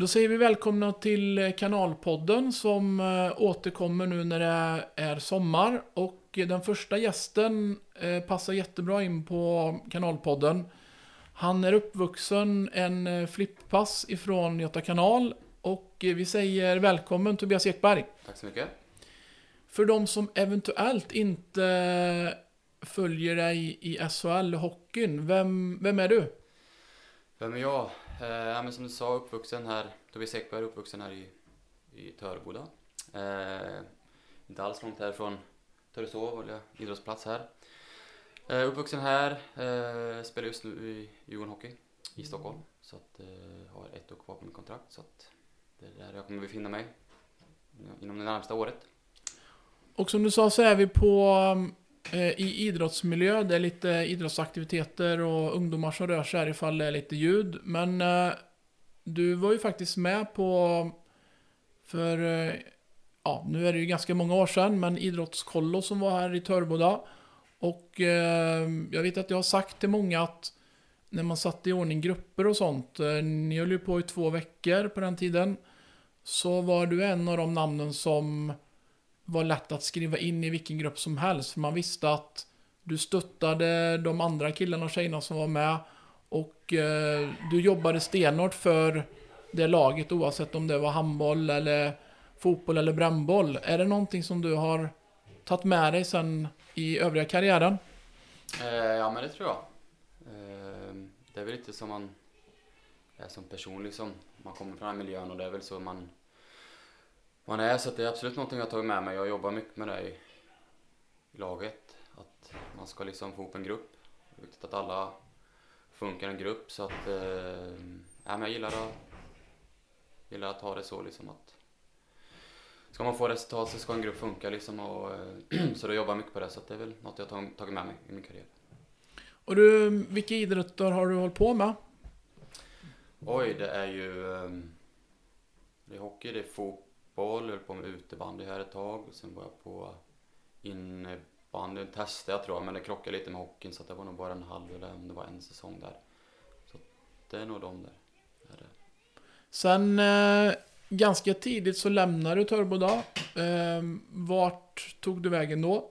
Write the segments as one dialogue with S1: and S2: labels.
S1: Då säger vi välkomna till kanalpodden som eh, återkommer nu när det är sommar. Och den första gästen eh, passar jättebra in på kanalpodden. Han är uppvuxen en eh, flipppass ifrån Göta kanal. Och vi säger välkommen Tobias Ekberg.
S2: Tack så mycket.
S1: För de som eventuellt inte följer dig i SHL hockeyn, vem, vem är du?
S2: Vem är jag? Eh, men som du sa, uppvuxen här, Tobias Ekberg, uppvuxen här i, i Töreboda. Eh, inte alls långt härifrån Töreshov, idrottsplats här. Eh, uppvuxen här, eh, spelar just nu i Djurgården Hockey i Stockholm. Så att, eh, har ett år kvar på mitt kontrakt. Så att det är där jag kommer befinna mig inom det närmsta året.
S1: Och som du sa så är vi på mm, Eh, i idrottsmiljö. Det är lite idrottsaktiviteter och ungdomar som rör sig här ifall det är lite ljud. Men eh, du var ju faktiskt med på, för, eh, ja nu är det ju ganska många år sedan, men Idrottskollo som var här i Törboda. Och eh, jag vet att jag har sagt till många att när man satte i ordning grupper och sånt, eh, ni höll ju på i två veckor på den tiden, så var du en av de namnen som var lätt att skriva in i vilken grupp som helst. För man visste att du stöttade de andra killarna och tjejerna som var med. Och eh, du jobbade stenhårt för det laget oavsett om det var handboll eller fotboll eller brännboll. Är det någonting som du har tagit med dig sen i övriga karriären?
S2: Eh, ja, men det tror jag. Eh, det är väl lite som man är som person liksom. Man kommer från den här miljön och det är väl så man man är. Så det är absolut någonting jag har tagit med mig. Jag jobbar mycket med det i, laget. Att man ska liksom få ihop en grupp. Det är viktigt att alla funkar en grupp. Så att, eh, ja, jag gillar att, gillar att ha det så liksom att Ska man få resultat så ska en grupp funka liksom och, så då jobbar jag mycket på det. Så det är väl något jag har tagit med mig i min karriär.
S1: Och du, vilka idrotter har du hållit på med?
S2: Oj, det är ju eh, det är hockey, det är fotboll fotboll, höll på med utebandy här ett tag. Sen var jag på innebandy, testade jag tror jag, men det krockade lite med hockeyn så det var nog bara en halv eller om det var en säsong där. Så det är nog de där.
S1: Sen eh, ganska tidigt så lämnade du Törboda. Eh, vart tog du vägen då?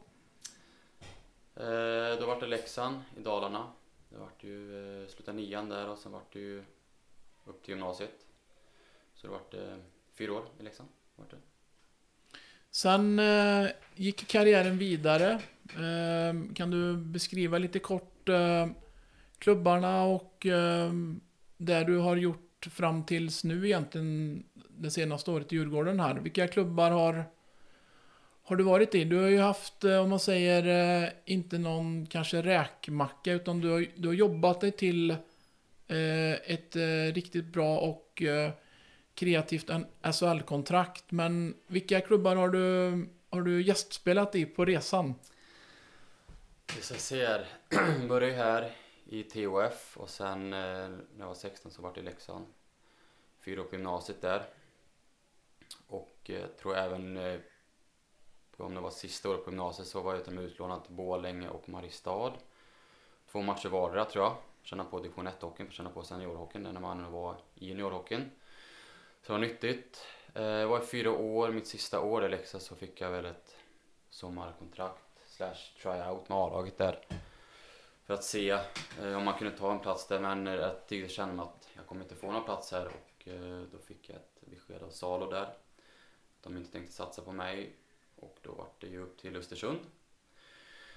S2: Eh, då var det Leksand i Dalarna. Det vart ju eh, sluta nian där och sen vart det ju upp till gymnasiet. Så det vart eh, fyra år i Leksand. Martin.
S1: Sen eh, gick karriären vidare. Eh, kan du beskriva lite kort eh, klubbarna och eh, det du har gjort fram tills nu egentligen det senaste året i Djurgården här. Vilka klubbar har, har du varit i? Du har ju haft, eh, om man säger, eh, inte någon kanske räkmacka utan du har, du har jobbat dig till eh, ett eh, riktigt bra och kreativt SHL-kontrakt. Men vilka klubbar har du, har du gästspelat i på resan?
S2: Vi ska jag här. började här i TOF och sen eh, när jag var 16 så var det i Leksand. Fyra år på gymnasiet där. Och eh, jag tror även eh, om det var sista året på gymnasiet så var jag med utlånad till Borlänge och Mariestad. Två matcher vardera tror jag. Känna på division 1-hockeyn, känna på seniorhockeyn när man var i juniorhockeyn. Så det var nyttigt. Eh, jag var i fyra år, mitt sista år i Leksand så fick jag väl ett sommarkontrakt slash tryout med A-laget där. För att se eh, om man kunde ta en plats där men jag tyckte kände att jag kommer inte få någon plats här och eh, då fick jag ett besked av Salo där. Att de inte tänkte satsa på mig och då var det ju upp till Östersund.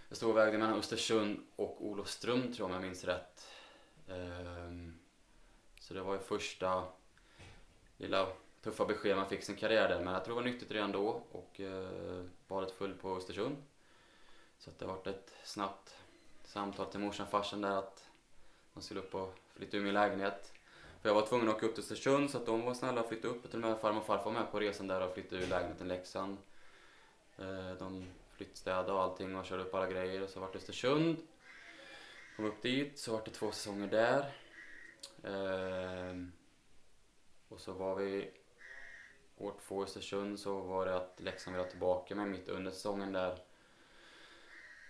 S2: Jag stod och vägde mellan Östersund och Olofström tror jag om jag minns rätt. Ehm, så det var ju första lilla tuffa besked man fick sin karriär där. Men jag tror det var nyttigt redan då och eh, badet full på Östersund. Så att det varit ett snabbt samtal till morsan och farsan där att de skulle upp och flytta ur min lägenhet. För jag var tvungen att åka upp till Östersund så att de var snälla och flytta upp. Till och med farmor och farfar var med på resan där och flyttade ur lägenheten i Leksand. Eh, de flyttstädade och allting och körde upp alla grejer och så vart det Östersund. Kom upp dit, så vart det två säsonger där. Eh, och så var vi år två i Östersund så var det att Leksand ville ha tillbaka mig mitt under säsongen där.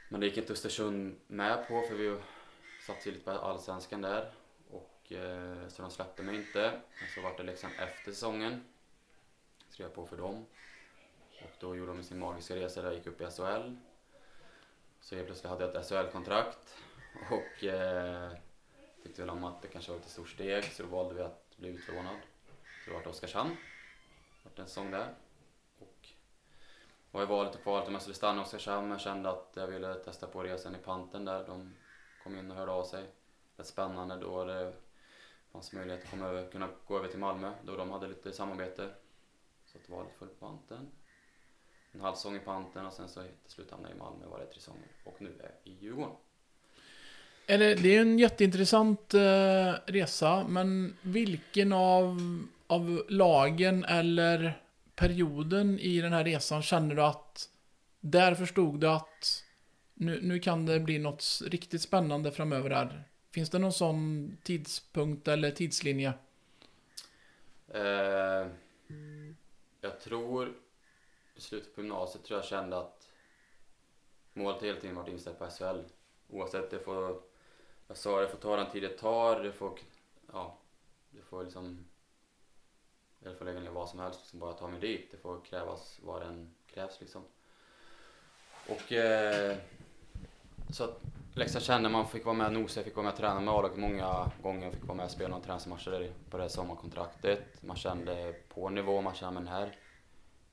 S2: Men det gick inte Östersund med på för vi satt ju lite på allsvenskan där. Och eh, så de släppte mig inte. Men så var det liksom efter säsongen. Skrev jag på för dem. Och då gjorde de sin magiska resa där jag gick upp i SHL. Så jag plötsligt hade jag ett SHL-kontrakt och eh, tyckte väl om att det kanske var ett stort steg så då valde vi att bli utlånad. Så det var Oskarshamn. Det var en säsong där. Och var i valet och kvalet om jag skulle stanna i Oskarshamn men kände att jag ville testa på resan i panten där. De kom in och hörde av sig. Rätt spännande då det fanns möjlighet att komma över, kunna gå över till Malmö då de hade lite samarbete. Så att valet föll på panten. En halv säsong i panten och sen så till slut hamnade jag i Malmö var det tre säsonger och nu är jag i Djurgården.
S1: Eller, det är en jätteintressant eh, resa, men vilken av, av lagen eller perioden i den här resan känner du att där förstod du att nu, nu kan det bli något riktigt spännande framöver här? Finns det någon sån tidspunkt eller tidslinje?
S2: Eh, jag tror i slutet på gymnasiet tror jag kände att målet hela tiden varit inställt på SHL. Oavsett, det får, jag sa det får ta den tid det tar, det får, ja, det får liksom, jag får lägga ner vad som helst, liksom bara ta mig dit. Det får krävas vad den krävs liksom. Och eh, så att Leksand kände man fick vara med och nosa, fick vara med och träna med A-laget många gånger, fick vara med och spela några träningsmatcher på det sommarkontraktet. Man kände på nivå, man kände men här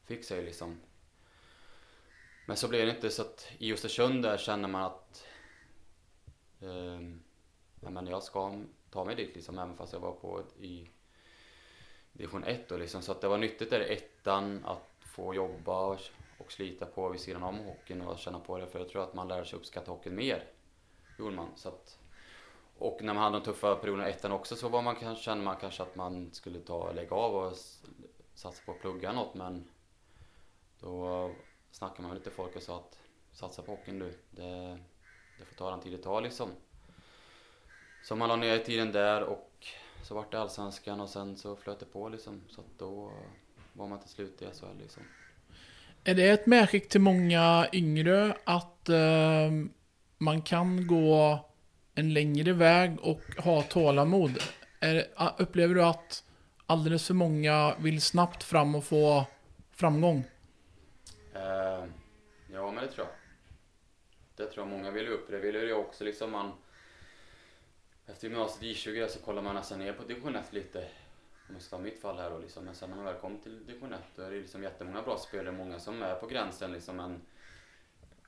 S2: fixar jag liksom. Men så blev det inte så att i Östersund där känner man att eh, ja, men jag ska ta mig dit liksom, även fast jag var på i division 1 då liksom. Så att det var nyttigt där i ettan att få jobba och, och slita på vid sidan om hockeyn och känna på det. För jag tror att man lär sig uppskatta hockeyn mer. Gjorde man. Så att, och när man hade de tuffa perioderna i ettan också så var man, kände man kanske att man skulle ta lägga av och satsa på att plugga något men då snackade man med lite folk och sa att satsa på hockeyn du. Det, det får ta den tid det tar liksom. Så man la ner tiden där och så vart det allsvenskan och sen så flöt det på liksom. Så att då var man till slut i SHL liksom.
S1: Är det ett medskick till många yngre att eh, man kan gå en längre väg och ha tålamod? Är, upplever du att alldeles för många vill snabbt fram och få framgång?
S2: Eh, ja, men det tror jag. Det tror jag många vill upp. Det vill ju också liksom. Man, efter gymnasiet i 20 så kollar man nästan ner på division 1 lite. Om jag ska ta mitt fall här då liksom. Men sen när man väl kom till division 1 då är det liksom jättemånga bra spelare. Många som är på gränsen liksom. Men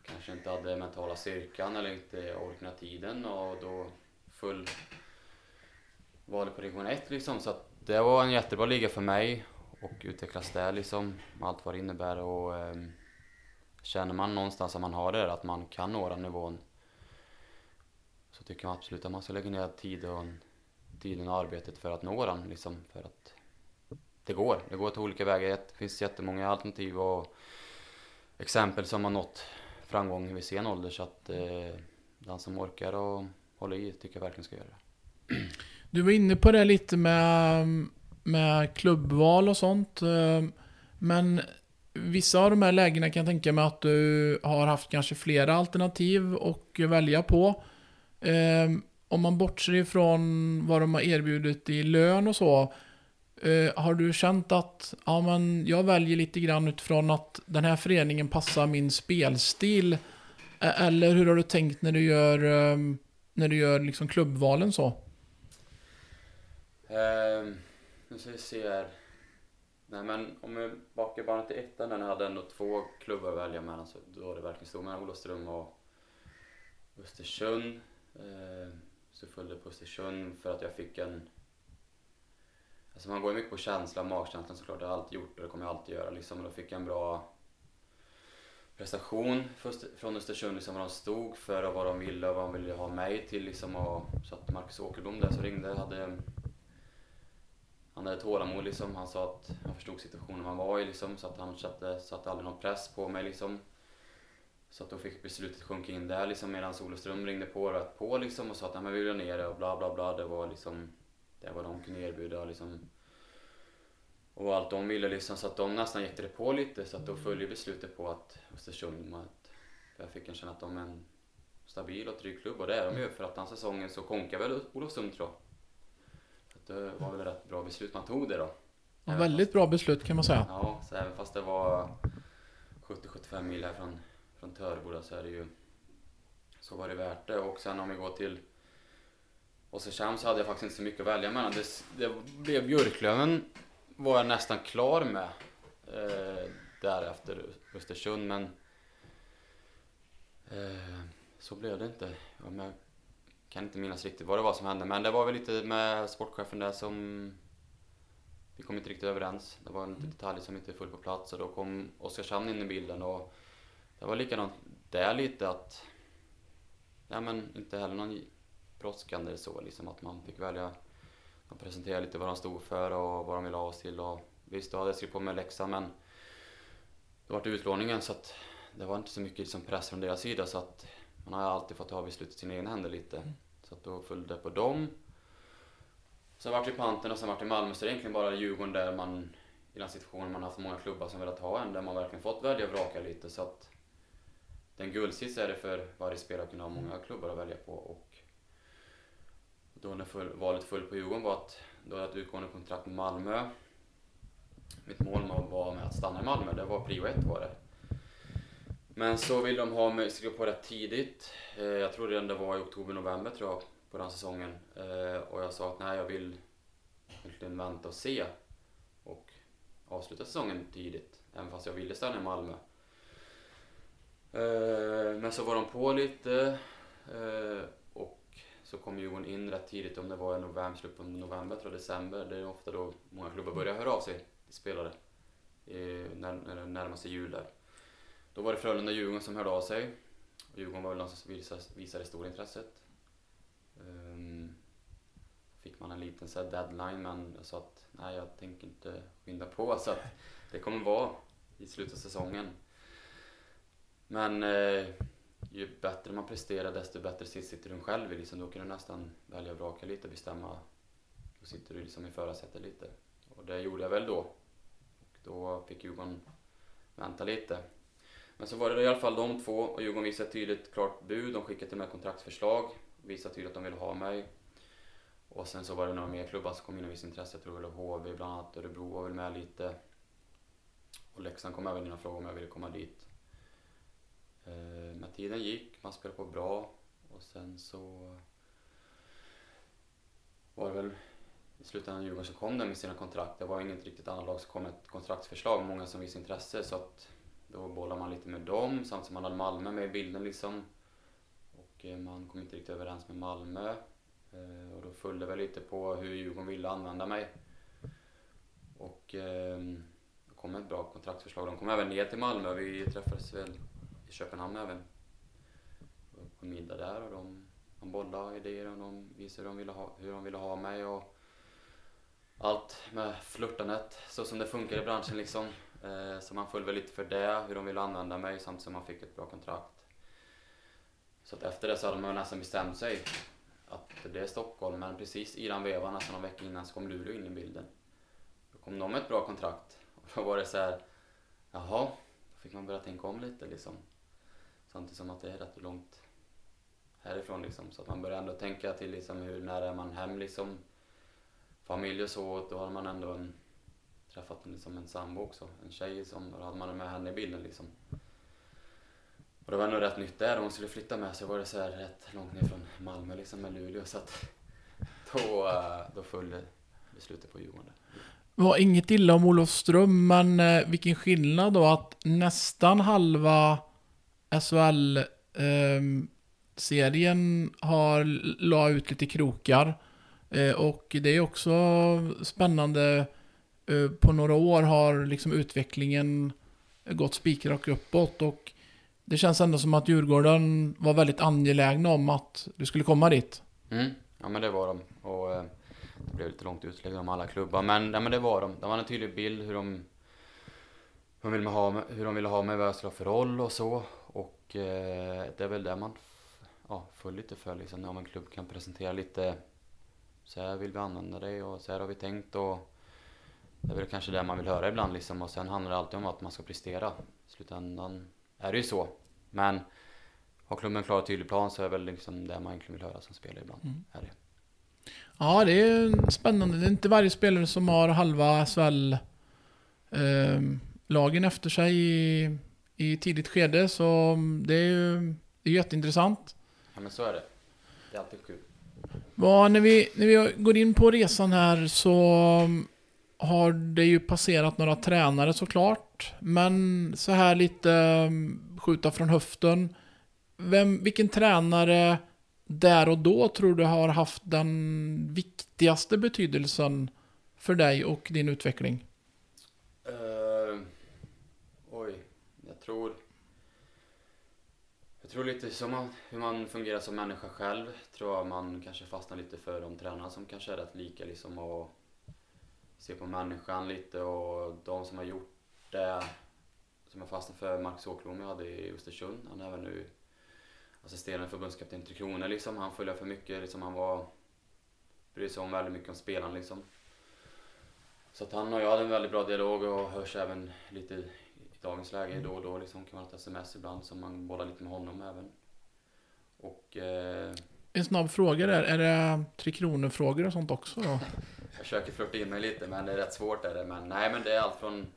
S2: kanske inte hade mentala styrkan eller inte orkade tiden och då full valet på division 1 liksom. Så att det var en jättebra liga för mig och utvecklas där liksom. Allt vad det innebär och eh, känner man någonstans att man har det att man kan nå den nivån så tycker jag absolut att man ska lägga ner tid och, tiden och arbetet för att nå den liksom. För att det går. Det går till olika vägar. Det finns jättemånga alternativ och exempel som har nått framgång vid sen ålder så att eh, den som orkar och håller i tycker jag verkligen ska göra det.
S1: Du var inne på det lite med, med klubbval och sånt. Eh, men vissa av de här lägena kan jag tänka mig att du har haft kanske flera alternativ att välja på. Eh, om man bortser ifrån vad de har erbjudit i lön och så. Eh, har du känt att ja, men jag väljer lite grann utifrån att den här föreningen passar min spelstil? Eller hur har du tänkt när du gör, eh, när du gör liksom klubbvalen så?
S2: Um, nu ska vi se här. Nej men om vi bakar bandet till ettan där, hade ändå två klubbar att välja mellan så då var det verkligen stor mellan Olofström och Östersund. Eh, så följde på Östersund för att jag fick en... Alltså man går ju mycket på känsla, magkänslan såklart. Det har jag alltid gjort och det kommer jag alltid göra liksom. Och då fick jag en bra prestation från Östersund, liksom vad de stod för och vad de ville och vad de ville ha mig till liksom. Och, så att Marcus Åkerblom där så ringde, hade han hade tålamod liksom. Han sa att han förstod situationen han var i liksom. Så att han satte, satte aldrig någon press på mig liksom. Så att då fick beslutet sjunka in där liksom medan Olofström ringde på rätt på liksom och sa att men vi vill ha ner det och bla bla bla. Det var liksom det var de kunde erbjuda liksom. Och allt de ville liksom så att de nästan gick det på lite så att då följde beslutet på att Östersund att jag fick en känna att de är en stabil och trygg klubb och det är de ju för att den säsongen så konkar väl Olofström tror jag. det var väl rätt bra beslut man tog det då.
S1: Ja, väldigt bra beslut kan man säga.
S2: Ja, så även fast det var 70-75 mil här från, Törboda Töreboda så är det ju så var det värt det. Och sen om vi går till Oskarshamn så hade jag faktiskt inte så mycket att välja mellan. Det, det blev Björklöven var jag nästan klar med eh, därefter Östersund men eh, så blev det inte. Ja, jag kan inte minnas riktigt vad det var som hände men det var väl lite med sportchefen där som vi kom inte riktigt överens. Det var en detalj som inte föll på plats och då kom Oskarshamn in i bilden och det var likadant där lite att ja men inte heller någon brådskande så liksom att man fick välja de presenterade lite vad de stod för och vad de ville ha oss till och visst, då hade jag skrivit på med läxan men det var utlåningen så att det var inte så mycket liksom press från deras sida så att man har alltid fått ta beslutet i sina egna händer lite. Mm. Så att då följde det på dem. Sen vart det Pantern och sen vart det Malmö så det är egentligen bara Djurgården där man i den situationen man har haft många klubbar som velat ha en där man verkligen fått välja och vraka lite så att den guldsits är det för varje spelare att kunna ha många klubbar att välja på och då när full, valet föll på Djurgården var att då hade jag ett utgående kontrakt med Malmö. Mitt mål var med att stanna i Malmö, det var prio ett var det. Men så vill de ha mig, skriva på rätt tidigt. Eh, jag tror redan det var i oktober, november tror jag, på den säsongen. Eh, och jag sa att nej, jag vill verkligen vänta och se. Och avsluta säsongen tidigt, även fast jag ville stanna i Malmö. Eh, men så var de på lite eh, och så kom Djurgården in rätt tidigt, om det var i november, slutet på november, tror jag, december. Det är ofta då många klubbar börjar höra av sig till spelare när det närmar sig jul där. Då var det Frölunda och Djurgården som hörde av sig. Och Djurgården var väl de som visade, visade stora intresset. Um, ehm, fick man en liten så deadline men jag sa att nej jag tänker inte skynda på så att det kommer vara i slutet av säsongen. Men eh, ju bättre man presterar desto bättre sitter du själv i. Liksom, då kan du nästan välja och vraka lite och bestämma. Då sitter du liksom i förarsätet lite. Och det gjorde jag väl då. Och då fick Djurgården vänta lite. Men så var det i alla fall de två och Djurgården visade ett tydligt klart bud. De skickade till mig kontraktsförslag. Visade tydligt att de ville ha mig. Och sen så var det några mer klubbar som kom in och visade intresse. Jag tror det var HV bland annat. Örebro var väl med lite. Och Leksand kom även in och frågade om jag ville komma dit. Eh, men tiden gick, man spelade på bra. Och sen så var det väl i slutändan Djurgården som kom där med sina kontrakt. Det var inget riktigt annat lag som kom med ett kontraktsförslag. Många som visade intresse. Så att då bollade man lite med dem samtidigt som man hade Malmö med i bilden liksom. Och eh, man kom inte riktigt överens med Malmö. Eh, och då följde väl lite på hur Djurgården ville använda mig. Och ehm, kom ett bra kontraktsförslag. De kom även ner till Malmö. Vi träffades väl i Köpenhamn även. På middag där och de, de bollade idéer och de visade hur de ville ha, hur de ville ha mig. Och allt med flörtandet, så som det funkar i branschen liksom. Eh, så man föll väl lite för det, hur de ville använda mig samtidigt som man fick ett bra kontrakt. Så att efter det så hade man nästan bestämt sig att det blev Stockholm, men precis i den vevan, nästan någon vecka innan, så kom Luleå in i bilden. Då kom de med ett bra kontrakt. Och då var det så här, jaha, då fick man börja tänka om lite liksom. Samtidigt som att det är rätt långt härifrån liksom. Så att man börjar ändå tänka till liksom hur nära är man hem liksom. Familj och så, då har man ändå en träffat en, liksom en sambo också, en tjej liksom. som, då hade man med henne i bilden liksom. Och det var nog rätt nytt där, hon skulle flytta med sig var det så här rätt långt ner från Malmö liksom med Luleå så att då, eh, då följde beslutet på Djurgården.
S1: Det var inget illa om Olofström, men eh, vilken skillnad då att nästan halva SHL-serien ehm, har la ut lite krokar. Eh, och det är också spännande eh, på några år har liksom utvecklingen gått spikrak uppåt och det känns ändå som att Djurgården var väldigt angelägna om att du skulle komma dit.
S2: Mm. Ja men det var de. Och eh, det blev lite långt utlägg om alla klubbar. Men, ja, men det var de. De hade en tydlig bild hur de, hur de, ville, ha, hur de ville ha mig, vad jag skulle ha för roll och så. Och eh, det är väl det man ja, får lite för liksom. Om en klubb kan presentera lite så här vill vi använda dig och så här har vi tänkt och det är väl kanske det man vill höra ibland liksom och sen handlar det alltid om att man ska prestera. I slutändan är det ju så. Men har klubben en klar och tydlig plan så är det väl liksom det man egentligen vill höra som spelare ibland. Mm. Är det.
S1: Ja, det är spännande. Det är inte varje spelare som har halva SHL-lagen efter sig i, i tidigt skede, så det är ju det är jätteintressant.
S2: Ja men så är det. Det är alltid kul.
S1: Vad, när, vi, när vi går in på resan här så har det ju passerat några tränare såklart. Men så här lite um, skjuta från höften. Vem, vilken tränare där och då tror du har haft den viktigaste betydelsen för dig och din utveckling?
S2: Uh, oj, jag tror... Jag tror lite som man, hur man fungerar som människa själv. Tror jag man kanske fastnar lite för de tränarna som kanske är rätt lika liksom och se på människan lite och de som har gjort det som jag fastnade för, Marcus Åkerblom jag hade i Östersund. Han är även nu assisterande förbundskapten Tre Kronor liksom. Han följer för mycket, liksom han var... Bryr sig om väldigt mycket om spelarna liksom. Så att han och jag hade en väldigt bra dialog och hörs även lite dagens läge då och då liksom. Kan man ha ett sms ibland som man bollar lite med honom även. Och... Eh...
S1: En snabb fråga där, är det Tre Kronor-frågor och sånt också då?
S2: jag försöker flirta in mig lite men det är rätt svårt är det. Men nej men det är allt från...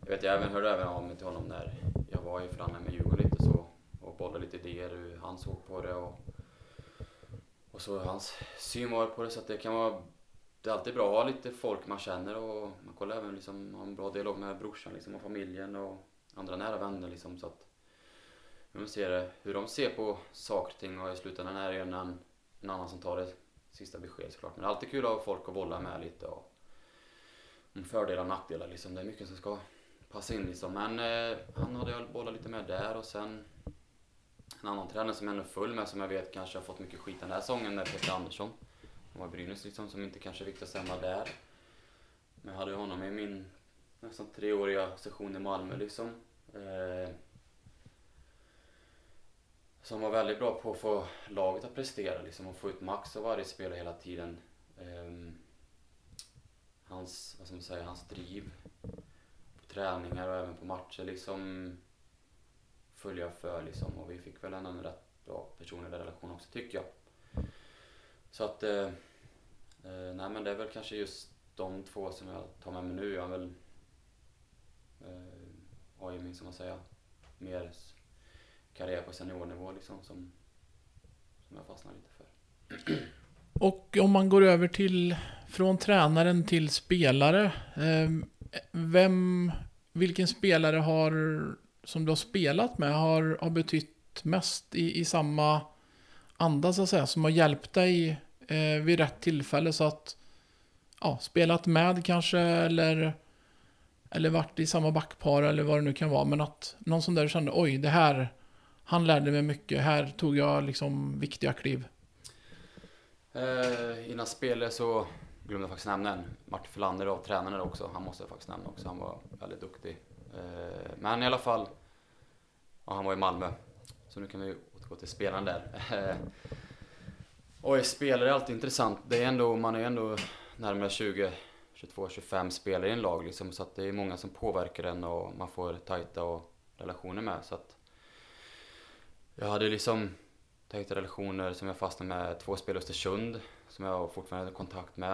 S2: Jag vet jag även hörde även av mig till honom när jag var i förhandlingar med Djurgården lite så. Och bollade lite idéer hur han såg på det och... Och så hans syn var på det så att det kan vara... Det är alltid bra att ha lite folk man känner och man kollar även liksom, ha en bra dialog med brorsan liksom och familjen och andra nära vänner liksom så att... Hur, man ser det, hur de ser på saker och ting och i slutändan är det ju en, en annan som tar det sista beskedet såklart. Men det är alltid kul att ha folk att bolla med lite och om fördelar och nackdelar liksom. Det är mycket som ska passa in liksom. Men eh, han hade jag bollat lite med där och sen en annan tränare som jag är full med som jag vet kanske har fått mycket skit den här säsongen är Peter Andersson. Han var Brynäs liksom som inte kanske fick samma där. Men jag hade honom i min nästan treåriga session i Malmö liksom. Eh, som var väldigt bra på att få laget att prestera liksom, och få ut max av varje spelare hela tiden. Eh, hans, vad ska man säga, hans driv på träningar och även på matcher liksom följa för liksom och vi fick väl en, en rätt bra personlig relation också tycker jag. Så att, eh, eh, nej men det är väl kanske just de två som jag tar med mig nu. Jag har väl, eh, har ju min, som man säger, mer karriär på seniornivå liksom som, som jag fastnar lite för.
S1: Och om man går över till från tränaren till spelare. Eh, vem, vilken spelare har, som du har spelat med har, har betytt mest i, i samma anda så att säga, som har hjälpt dig eh, vid rätt tillfälle så att ja, spelat med kanske eller eller varit i samma backpar eller vad det nu kan vara. Men att någon som där kände oj, det här, han lärde mig mycket. Här tog jag liksom viktiga kliv.
S2: Eh, innan spelet så glömde jag faktiskt nämna en. Martin Flander av tränaren också. Han måste jag faktiskt nämna också. Han var väldigt duktig. Eh, men i alla fall. Och han var i Malmö. Så nu kan vi återgå till spelaren där. Eh, Oj, spelare är alltid intressant. Det är ändå, man är ändå närmare 20, 22, 25 spelare i en lag liksom. Så att det är många som påverkar en och man får tajta och relationer med. Så att jag hade liksom tajta relationer som jag fastnade med två spelare i Östersund som jag fortfarande har kontakt med.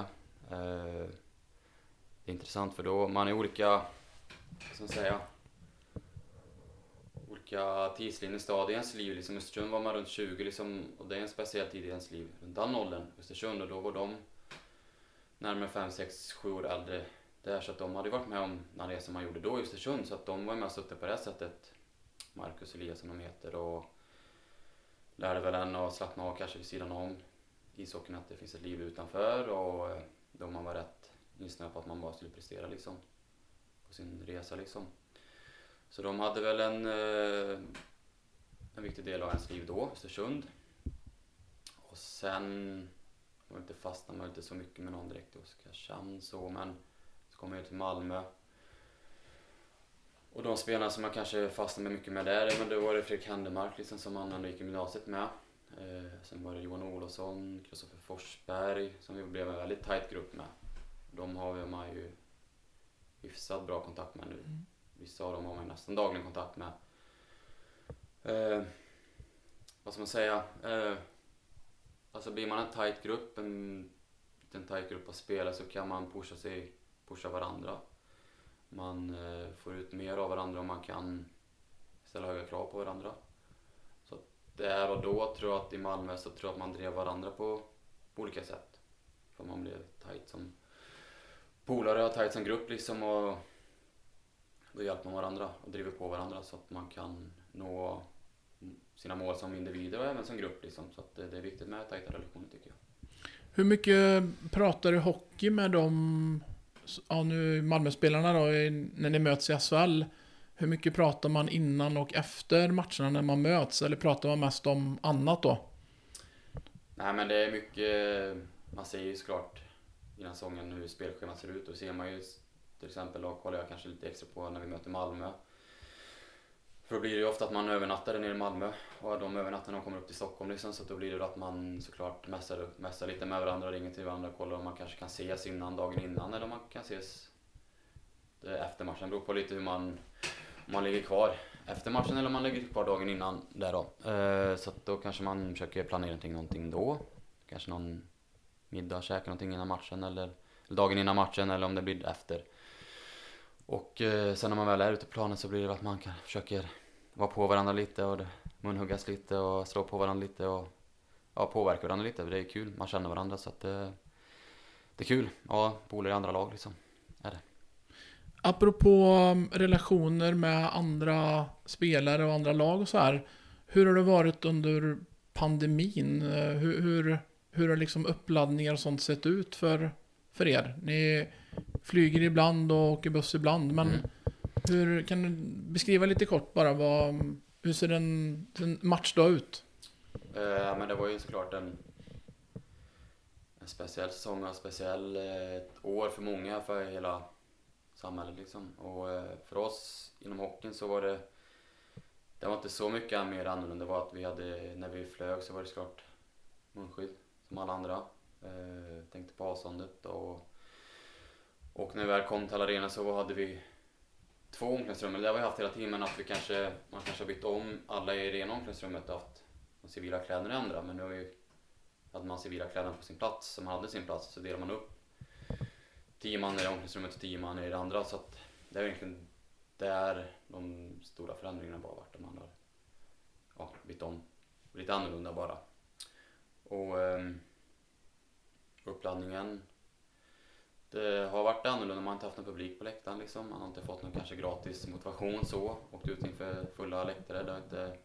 S2: Eh, det är intressant för då man är olika, vad ska man säga, olika tidslinjer, i ens liv. Liksom Östersund var man runt 20 liksom, och det är en speciell tid i ens liv. Runt den åldern, Östersund, och då var de närmare 5, 6, 7 år äldre där. Så att de hade varit med om den resan man gjorde då i Östersund. Så att de var med och stötte på det sättet. Marcus Eliasson de heter och lärde väl en att slappna av kanske vid sidan om ishockeyn, att det finns ett liv utanför och eh, då man var rätt insnöad på att man bara skulle prestera liksom på sin resa liksom. Så de hade väl en, eh, en viktig del av ens liv då, Östersund. Och sen var inte fastnade man inte så mycket med någon direkt i Oskarshamn så men så kom jag till Malmö och de spelarna som man kanske fastnade mycket med där, men då var det Fredrik Händemark liksom, som man ändå gick i gymnasiet med. Eh, sen var det Johan Olofsson, Kristoffer Forsberg som vi blev en väldigt tight grupp med. De har man ju hyfsat bra kontakt med nu. Mm. Vissa av dem har man nästan dagligen kontakt med. Eh, vad ska man säga? Eh, alltså blir man en tight grupp, en liten tajt grupp av spelare så kan man pusha sig, pusha varandra. Man eh, får ut mer av varandra och man kan ställa höga krav på varandra. Så där och då tror jag att i Malmö så tror jag att man drev varandra på, på olika sätt. För man blev tajt som polare och tajt som grupp liksom och då hjälper man varandra och driver på varandra så att man kan nå sina mål som individer och även som grupp liksom. Så att det, det är viktigt med tajta relationer tycker jag.
S1: Hur mycket pratar du hockey med dem, ja nu Malmöspelarna då, när ni möts i SHL? Hur mycket pratar man innan och efter matcherna när man möts? Eller pratar man mest om annat då?
S2: Nej men det är mycket, man ser ju såklart innan säsongen hur spelschemat ser ut. Då ser man ju till exempel, då kollar jag kanske lite extra på när vi möter Malmö. För då blir det ju ofta att man övernattar nere i Malmö och de övernattar när de kommer upp till Stockholm liksom. Så då blir det att man såklart mässar, mässar lite med varandra, ringer till varandra och kollar om man kanske kan ses innan, dagen innan eller om man kan ses eh, efter matchen. Det beror på lite hur man, om man ligger kvar efter matchen eller om man ligger kvar dagen innan där då. Eh, så att då kanske man försöker planera någonting, någonting då. Kanske någon middag, käka någonting innan matchen eller, eller dagen innan matchen eller om det blir efter. Och eh, sen när man väl är ute på planen så blir det att man kan, försöker vara på varandra lite och munhuggas lite och slå på varandra lite och ja, påverka varandra lite. Det är kul, man känner varandra så att det, det är kul. Ja, polare i andra lag liksom. Är det.
S1: Apropå mm, relationer med andra spelare och andra lag och så här. Hur har det varit under pandemin? Eh, hur, hur, hur har liksom uppladdningar och sånt sett ut för, för er? Ni flyger ibland och åker buss ibland, men mm. hur kan du beskriva lite kort bara vad, hur ser en, en matchdag ut?
S2: Uh, men det var ju såklart en, en speciell säsong och en speciell uh, år för många, för hela samhället liksom. Och uh, för oss inom hockeyn så var det det var inte så mycket mer annorlunda. Det var att vi hade, när vi flög så var det såklart munskydd som alla andra. Eh, tänkte på avståndet och, och när vi väl kom till arenan så hade vi två omklädningsrum. Det har vi haft hela tiden men att vi kanske, man kanske har bytt om alla i det ena omklädningsrummet och haft de civila kläderna i andra. Men nu har vi, hade man civila kläder på sin plats som hade sin plats så delar man upp tio man i omklädningsrummet och tio man i det andra. Så att det är egentligen där de stora förändringarna bara varit. Man har ja, bytt om lite annorlunda bara. Och um, uppladdningen. Det har varit annorlunda, man har inte haft någon publik på läktaren liksom. Man har inte fått någon kanske gratis motivation så. Åkt ut inför fulla läktare. Det har inte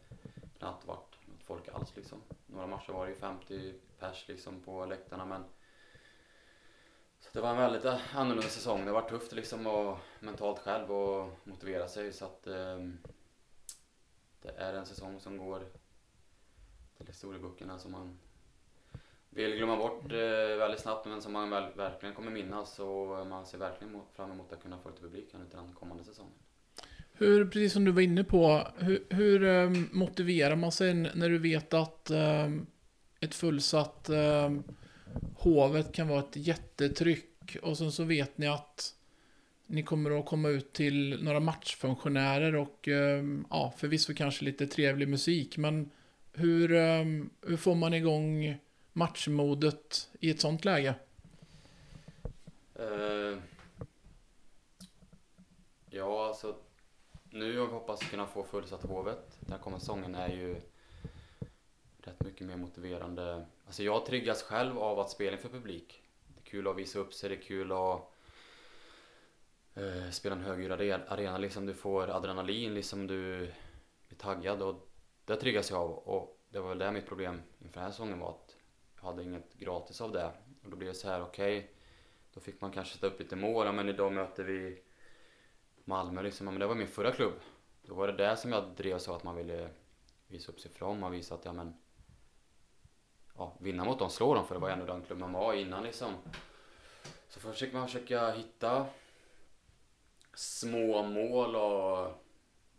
S2: knappt varit något folk alls liksom. Några matcher var det ju 50 pers liksom på läktarna men så det var en väldigt eh, annorlunda säsong. Det var tufft liksom och mentalt själv och motivera sig så att um, det är en säsong som går till historieböckerna som man vill glömma bort eh, väldigt snabbt men som man väl, verkligen kommer minnas och man ser verkligen fram emot att kunna få lite publik under den kommande säsongen.
S1: Hur, precis som du var inne på, hur, hur eh, motiverar man sig när du vet att eh, ett fullsatt ehm, Hovet kan vara ett jättetryck och sen så vet ni att ni kommer att komma ut till några matchfunktionärer och ehm, ja, förvisso kanske lite trevlig musik, men hur, ehm, hur får man igång matchmodet i ett sånt läge?
S2: Uh, ja, alltså nu hoppas jag kunna få fullsatt Hovet. Den kommande säsongen är ju rätt mycket mer motiverande. Alltså jag triggas själv av att spela inför publik. Det är kul att visa upp sig, det är kul att uh, spela en högljudd arena liksom. Du får adrenalin liksom, du blir taggad och det triggas jag av. Och det var väl det mitt problem inför den här säsongen var att hade inget gratis av det. Och då blev det så här, okej, okay, då fick man kanske sätta upp lite mål. Ja, men idag möter vi Malmö liksom. Ja Men det var min förra klubb. Då var det det som jag drev så att man ville visa upp sig från. Man visade att, ja men, ja, vinna mot dem, slå dem. För det var ändå den klubben man var innan liksom. Så försöker man försöka hitta små mål och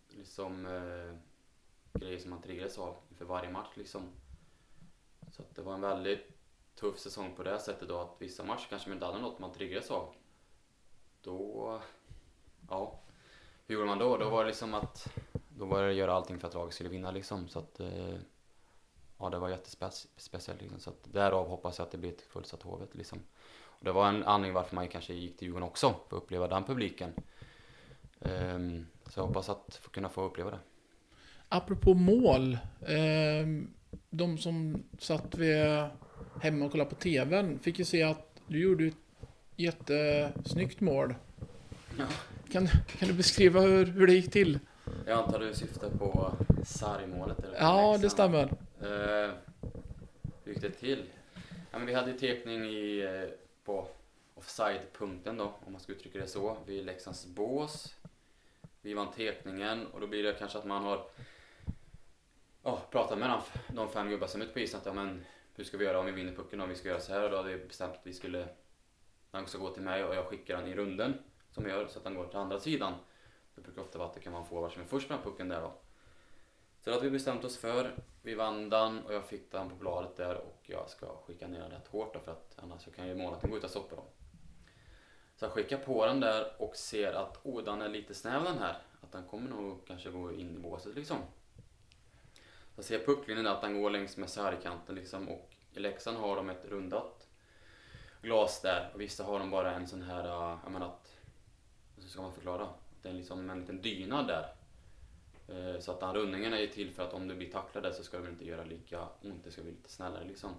S2: liksom eh, grejer som man triggades av inför varje match liksom. Så det var en väldigt tuff säsong på det sättet då att vissa matcher kanske man inte hade något man triggades av. Då, ja, hur gjorde man då? Då var det liksom att, då var det att göra allting för att laget skulle vinna liksom. Så att, eh, ja det var jättespeciellt liksom. Så att därav hoppas jag att det blir ett fullsatt Hovet liksom. Och det var en anledning varför man kanske gick till Djurgården också, för att uppleva den publiken. Um, så jag hoppas att få kunna få uppleva det.
S1: Apropå mål. Um de som satt vid hemma och kollade på TVn fick ju se att du gjorde ett jättesnyggt mål.
S2: Ja.
S1: Kan, kan du beskriva hur, hur det gick till?
S2: Jag antar du syftar på sargmålet? Eller
S1: Ja, det stämmer.
S2: Eh, hur gick det till? Ja, men vi hade tekning i, eh, på offside-punkten då, om man ska uttrycka det så, vid Leksands bås. Vi vann tekningen och då blir det kanske att man har ja, pratat med de, de fem gubbar som är ute på isen att ja, men hur ska vi göra om vi vinner pucken om vi ska göra så här och då hade vi bestämt att vi skulle han ska gå till mig och jag skickar den i runden som jag gör så att den går till andra sidan. Det brukar ofta vara att det kan vara en forward som är först med pucken där då. Så det hade vi bestämt oss för. Vi vann den och jag fick den på bladet där och jag ska skicka ner den rätt hårt då, för att annars så kan ju målvakten gå ut och stoppa dem. Så jag skickar på den där och ser att oh, den är lite snäv den här. Att den kommer nog kanske gå in i båset liksom. Jag ser pucklinjen där att den går längs med sargkanten liksom och i Leksand har de ett rundat glas där och vissa har de bara en sån här, äh, jag menar att, hur ska man förklara? Det är liksom en liten dyna där. Eh, så att den rundningen är ju till för att om du blir tacklad där så ska det inte göra lika ont, det ska bli lite snällare liksom.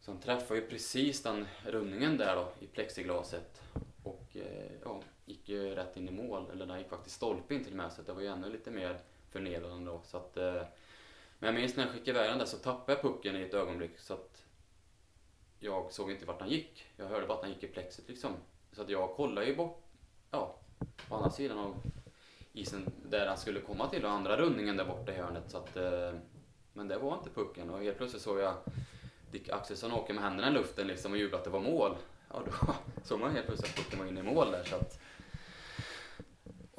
S2: Så han träffar ju precis den rundningen där då i plexiglaset och eh, ja, gick ju rätt in i mål, eller den gick faktiskt stolpe in till och med så det var ju ännu lite mer förnedrande då. Så att, eh, men jag minns när jag skickade iväg den där så tappade jag pucken i ett ögonblick så att jag såg inte vart den gick. Jag hörde bara att den gick i plexet liksom. Så att jag kollade ju bort, ja, på andra sidan av isen där han skulle komma till och andra rundningen där borta i hörnet. Så att, eh, men det var inte pucken och helt plötsligt såg jag Dick Axelsson åka med händerna i luften liksom och jubla att det var mål. Ja, då såg man helt plötsligt att pucken var inne i mål där. Så att,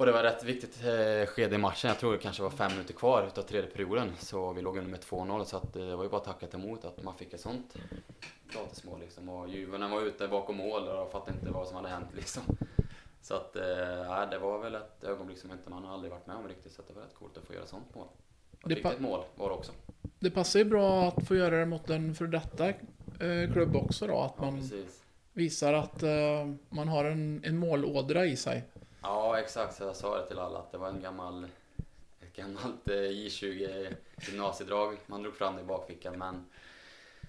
S2: och det var ett rätt viktigt eh, skede i matchen. Jag tror det kanske var fem minuter kvar utav tredje perioden. Så vi låg under med 2-0 så att, eh, det var ju bara tackat emot att man fick ett sånt gratismål liksom. Och Juven var ute bakom mål och fattade inte vad som hade hänt liksom. Så att, eh, ja, det var väl ett ögonblick som inte man aldrig varit med om riktigt. Så det var rätt coolt att få göra sånt mål. Och
S1: Det
S2: riktigt mål var det också.
S1: Det passar ju bra att få göra det mot en för detta eh, klubb också då. Att
S2: Ja,
S1: man
S2: precis.
S1: visar att eh, man har en, en målådra i sig.
S2: Ja, exakt. Så jag sa det till alla att det var en gammal, ett gammalt eh, J20 gymnasiedrag man drog fram det i bakfickan. Men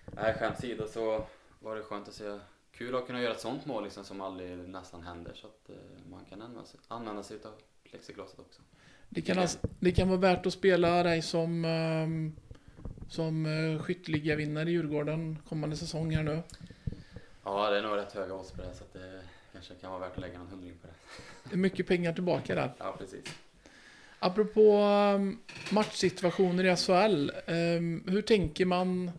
S2: nej, skämt åsido så var det skönt att se. Kul att kunna göra ett sånt mål liksom, som aldrig nästan händer. Så att eh, man kan använda sig, använda sig av plexiglaset också.
S1: Det kan, alltså, det kan vara värt att spela dig som, ehm, som uh, skytteligavinnare i Djurgården kommande säsong här nu.
S2: Ja, det är nog rätt höga odds på det. Så att det kanske kan vara värt att lägga en hundring på det.
S1: Det är mycket pengar tillbaka där.
S2: Ja, precis.
S1: Apropå um, matchsituationer i SHL. Um, hur tänker man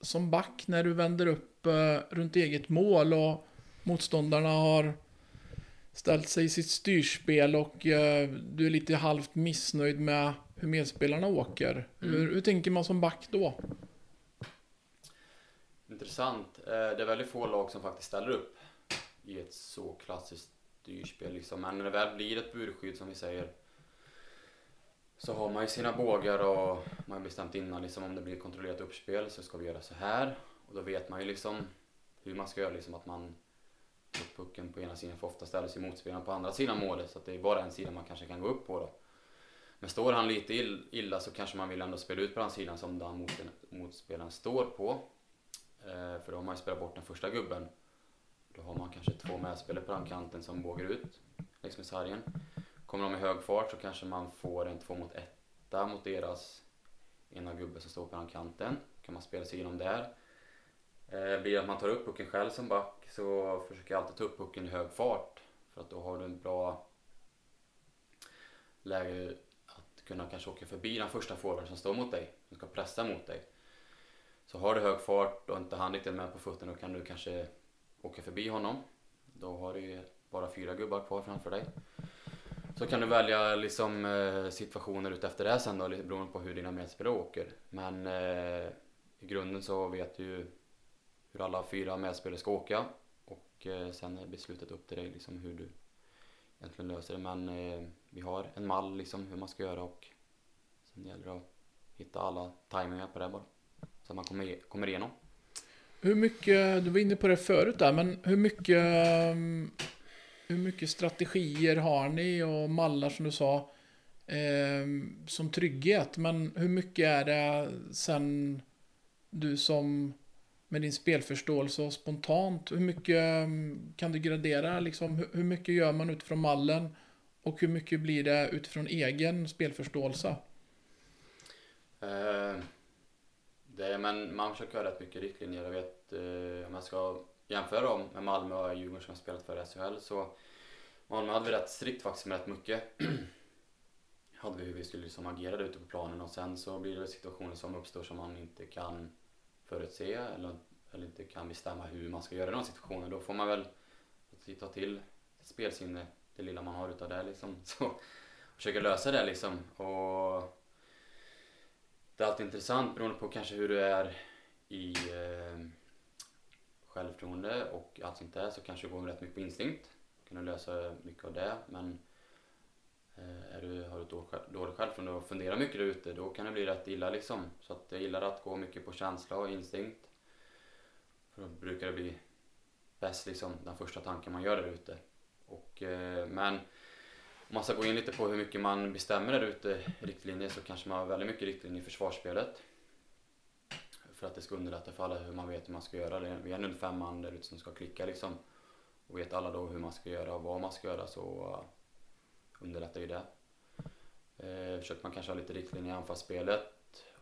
S1: som back när du vänder upp uh, runt eget mål och motståndarna har ställt sig i sitt styrspel och uh, du är lite halvt missnöjd med hur medspelarna åker.
S2: Mm.
S1: Hur, hur tänker man som back då?
S2: Intressant. Eh, Det är väldigt få lag som faktiskt ställer upp i ett så klassiskt styrspel. Liksom. Men när det väl blir ett burskydd som vi säger så har man ju sina bågar och man har bestämt innan liksom, om det blir kontrollerat uppspel så ska vi göra så här. Och då vet man ju liksom hur man ska göra. Liksom, att man tar pucken på ena sidan för ofta ställer sig motspelaren på andra sidan målet. Så att det är bara en sida man kanske kan gå upp på då. Men står han lite illa så kanske man vill ändå spela ut på den sidan som den motspelaren, står på. Eh, för då har man ju spelat bort den första gubben. Då har man kanske två medspelare på den kanten som vågar ut liksom längs med sargen. Kommer de i hög fart så kanske man får en två mot etta mot deras ena gubbe som står på den kanten. Kan man spela sig igenom där. Eh, blir det att man tar upp pucken själv som back så försöker jag alltid ta upp pucken i hög fart. För att då har du en bra läge att kunna kanske åka förbi den första forwarden som står mot dig. Som ska pressa mot dig. Så har du hög fart och inte han riktigt med på fötterna då kan du kanske åka förbi honom. Då har du ju bara fyra gubbar kvar framför dig. Så kan du välja liksom eh, situationer utefter det sen då, lite beroende på hur dina medspelare åker. Men eh, i grunden så vet du ju hur alla fyra medspelare ska åka. Och eh, sen är beslutet upp till dig liksom hur du egentligen löser det. Men eh, vi har en mall liksom hur man ska göra och sen gäller det att hitta alla tajmingar på det bara. Så att man kommer, kommer igenom.
S1: Hur mycket, du var inne på det förut där, men hur mycket, eh, hur mycket strategier har ni och mallar som du sa eh, som trygghet? Men hur mycket är det sen du som med din spelförståelse och spontant, hur mycket eh, kan du gradera liksom? Hur, mycket gör man utifrån mallen och hur mycket blir det utifrån egen spelförståelse?
S2: Uh, det, men man försöker ha rätt mycket riktlinjer. Jag vet, eh, om jag ska jämföra dem med Malmö och Djurgården som har spelat för SHL så Malmö hade vi rätt strikt faktiskt med rätt mycket. hade vi hur vi skulle liksom agera ute på planen och sen så blir det situationer som uppstår som man inte kan förutse eller, eller inte kan bestämma hur man ska göra i de situationerna. Då får man väl ta till spelsinne, det lilla man har utav det liksom. Så försöka lösa det liksom. Och det är alltid intressant beroende på kanske hur du är i eh, självförtroende och allt sånt där så kanske du går rätt mycket på instinkt. Kunna lösa mycket av det men eh, är du, har du dåligt självförtroende och funderar mycket där ute då kan det bli rätt illa liksom. Så att jag gillar att gå mycket på känsla och instinkt. För då brukar det bli bäst liksom den första tanken man gör där ute. Och, eh, men om man ska gå in lite på hur mycket man bestämmer där ute, riktlinjer, så kanske man har väldigt mycket riktlinjer i försvarsspelet. För att det ska underlätta för alla hur man vet hur man ska göra. Vi är nu fem man där ute som ska klicka liksom. Och vet alla då hur man ska göra och vad man ska göra så uh, underlättar ju det. Eh, försöker man kanske ha lite riktlinjer i anfallsspelet.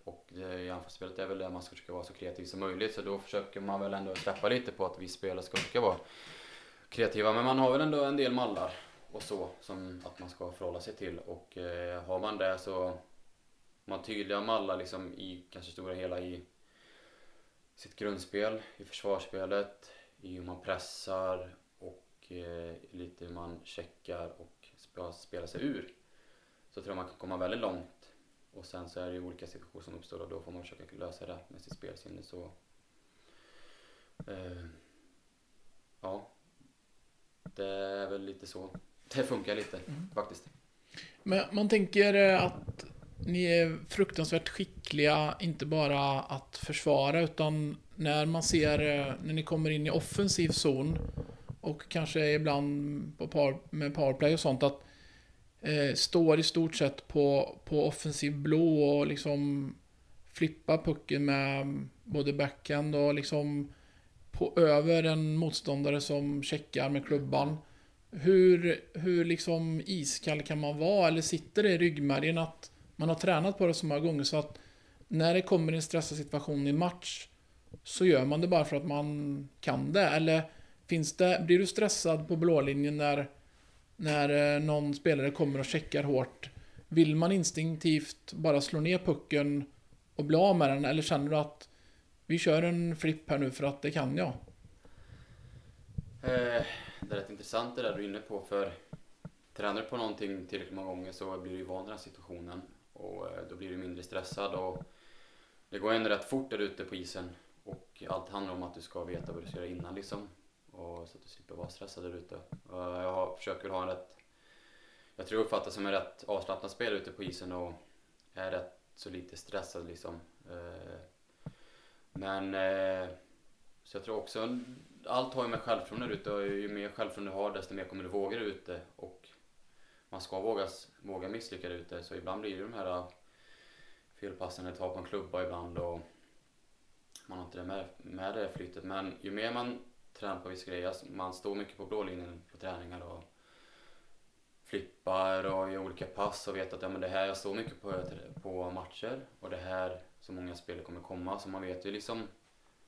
S2: Och det, i anfallsspelet är väl där man ska försöka vara så kreativ som möjligt. Så då försöker man väl ändå släppa lite på att vi spelare ska försöka vara kreativa. Men man har väl ändå en del mallar och så som att man ska förhålla sig till. Och eh, har man det så man tydliga mallar liksom i kanske stora hela i sitt grundspel, i försvarsspelet, i hur man pressar och eh, lite hur man checkar och ska spela sig ur. Så tror jag man kan komma väldigt långt. Och sen så är det ju olika situationer som uppstår och då får man försöka lösa det med sitt spelsinne. Så, eh, ja, det är väl lite så det funkar lite mm. faktiskt.
S1: Men man tänker eh, att ni är fruktansvärt skickliga, inte bara att försvara, utan när man ser, eh, när ni kommer in i offensiv zon och kanske ibland på par, med powerplay och sånt, att eh, står i stort sett på, på offensiv blå och liksom flippa pucken med både backhand och liksom på över en motståndare som checkar med klubban. Hur, hur liksom iskall kan man vara? Eller sitter det i ryggmärgen att man har tränat på det så många gånger så att när det kommer en stressad situation i match så gör man det bara för att man kan det? Eller finns det, blir du stressad på blålinjen när, när eh, någon spelare kommer och checkar hårt? Vill man instinktivt bara slå ner pucken och bli av med den? Eller känner du att vi kör en flipp här nu för att det kan jag?
S2: Eh, det är rätt intressant det där du är inne på för tränar du på någonting tillräckligt många gånger så blir du ju van vid den situationen och eh, då blir du mindre stressad och det går ändå rätt fort där ute på isen och allt handlar om att du ska veta vad du ska göra innan liksom och så att du slipper vara stressad där ute. Jag försöker ha en rätt, jag tror jag uppfattas som en rätt avslappnad spelare ute på isen och är rätt så lite stressad liksom. Eh, men eh, så jag tror också allt har ju med självförtroende ute och ju mer självförtroende du har desto mer kommer du våga där ute och man ska våga, våga misslyckas där ute så ibland blir det de här äh, felpassen ett tar på en klubba ibland och man har inte det med, med det flyttet. Men ju mer man tränar på vissa grejer, alltså man står mycket på blålinjen på träningar och flippar och gör olika pass och vet att ja, men det här jag står mycket på, på matcher och det här så många spel kommer komma. Så man vet ju liksom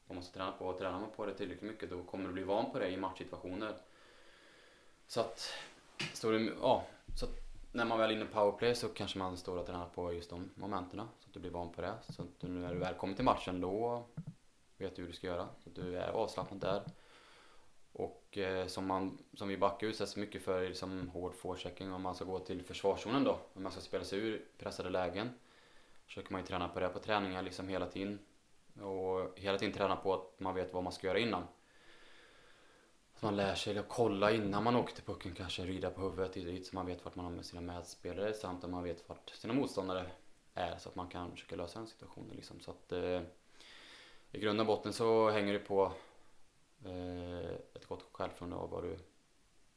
S2: vad man ska träna på. Och tränar man på det tillräckligt mycket då kommer du bli van på det i matchsituationer. Så att, står du, ja, så när man väl är inne i powerplay så kanske man står och tränar på just de momenten så att du blir van på det. Så att du, när du väl kommer till matchen då vet du hur du ska göra. Så att du är avslappnad där. Och eh, som, man, som vi backar utsätts mycket för är liksom hård forechecking om man ska gå till försvarszonen då. Om man ska spela sig ur pressade lägen. Försöker man ju träna på det på träningar liksom hela tiden. Och hela tiden träna på att man vet vad man ska göra innan. Så man lär sig att kolla innan man åker till pucken, kanske rida på huvudet så man vet vart man har med sina medspelare samt att man vet vart sina motståndare är så att man kan försöka lösa den situationen liksom. Så att, eh, i grund och botten så hänger det på eh, ett gott självförtroende och vad du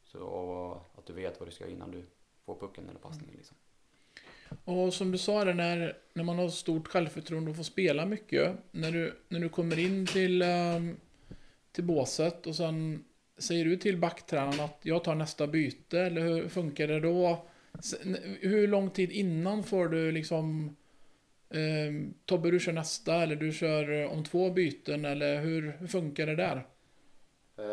S2: så, och att du vet vad du ska göra innan du får pucken eller passningen liksom.
S1: Och som du sa det, när, när man har stort självförtroende och får spela mycket. När du, när du kommer in till, eh, till båset och sen säger du till backtränaren att jag tar nästa byte, eller hur funkar det då? Hur lång tid innan får du liksom eh, Tobbe, du kör nästa, eller du kör om två byten, eller hur, hur funkar det där?
S2: Uh,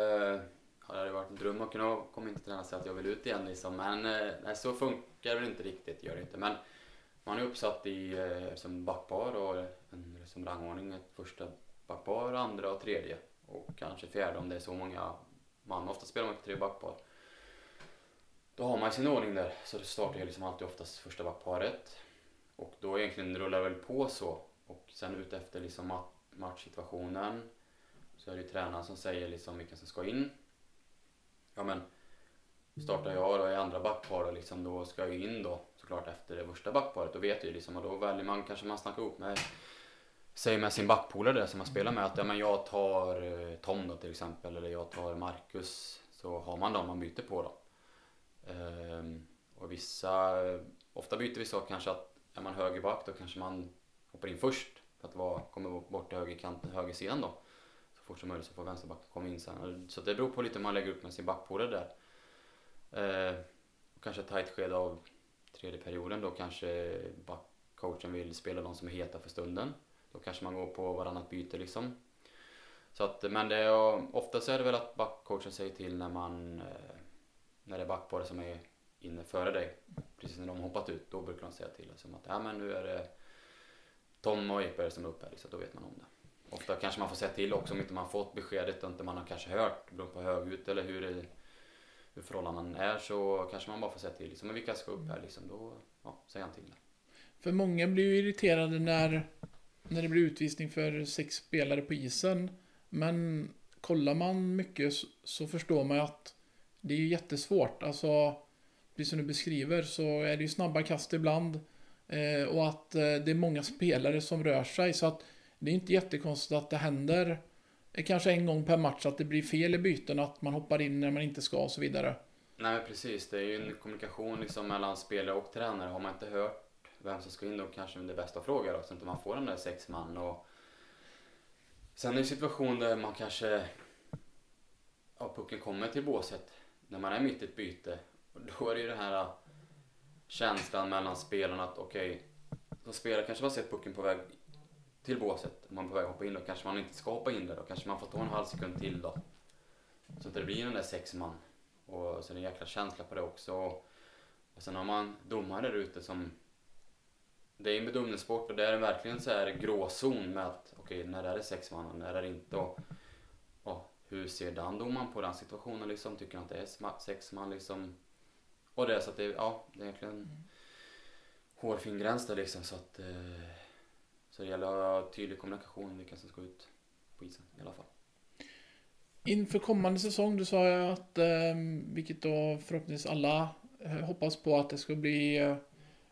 S2: ja, det hade varit en dröm att kunna komma in till tränaren och säga att jag vill ut igen liksom, men uh, nej, så funkar det väl inte riktigt, gör det inte. Men man är uppsatt i eh, som backpar och en som rangordning. Ett första backpar, andra och tredje. Och kanske fjärde om det är så många man. Ofta spelar man tre backpar. Då har man sin ordning där. Så det startar ju liksom alltid oftast första backparet. Och då egentligen rullar det väl på så. Och sen utefter liksom matchsituationen så är det ju tränaren som säger liksom vilka som ska in. Ja men startar jag då i andra backpar liksom, då ska jag in då såklart efter det första backparet. Då vet jag ju liksom och då väljer man, kanske man snackar ihop med Säger med sin backpolare som man spelar med att ja, men jag tar eh, Tom då till exempel eller jag tar Marcus. Så har man dem man byter på då. Ehm, och vissa, ofta byter vi så kanske att är man högerback då kanske man hoppar in först. För att vara, kommer bort till högerkanten, högersidan då. Så fort som möjligt så får vänsterbacken komma in sen. Så det beror på lite hur man lägger upp med sin backpolare där. Eh, kanske ett tajt skede av tredje perioden då kanske backcoachen vill spela de som är heta för stunden. Då kanske man går på varannat byte liksom. Så att, men det är, oftast är det väl att backcoachen säger till när man eh, när det är backpar som är inne före dig. Precis när de har hoppat ut, då brukar de säga till. Liksom att ja, men nu är det Tom och Ekberg som är uppe här, så då vet man om det. Ofta kanske man får säga till också om inte man fått beskedet och inte man har kanske hört, beroende på hög ut eller hur det hur förhållandena är så kanske man bara får säga till liksom, men vilka ska upp här liksom, då ja, säger han till.
S1: För många blir ju irriterade när, när det blir utvisning för sex spelare på isen. Men kollar man mycket så, så förstår man ju att det är jättesvårt. Alltså, precis som du beskriver så är det ju snabba kast ibland. Eh, och att eh, det är många spelare som rör sig. Så att det är inte jättekonstigt att det händer eh, kanske en gång per match att det blir fel i byten, att man hoppar in när man inte ska och så vidare.
S2: Nej precis, det är ju en kommunikation liksom mellan spelare och tränare. Har man inte hört vem som ska in då kanske det är bäst fråga då, så att man får de där sex man. Och... Sen är det en situation där man kanske, ja pucken kommer till båset när man är mitt i ett byte. Och då är det ju den här känslan mellan spelarna att okej, okay, som spelare kanske man sett pucken på väg till båset. Om man är på väg att hoppa in då kanske man inte ska hoppa in där då. Kanske man får ta en halv sekund till då. Så att det blir den där sex man. Och sen är det en jäkla känsla på det också. Och sen har man domare där ute som... Det är en bedömningssport och det är verkligen så här gråzon med att okej, okay, när är det sex man och när är det inte? Och, och hur ser den domaren på den situationen liksom? Tycker han att det är sex man liksom? Och det är så att det, ja, det är egentligen mm. hårfin gräns där liksom så att eh, så det gäller att ha tydlig kommunikation vilka som ska ut på isen i alla fall.
S1: Inför kommande säsong, du sa ju att, eh, vilket då förhoppningsvis alla eh, hoppas på att det ska bli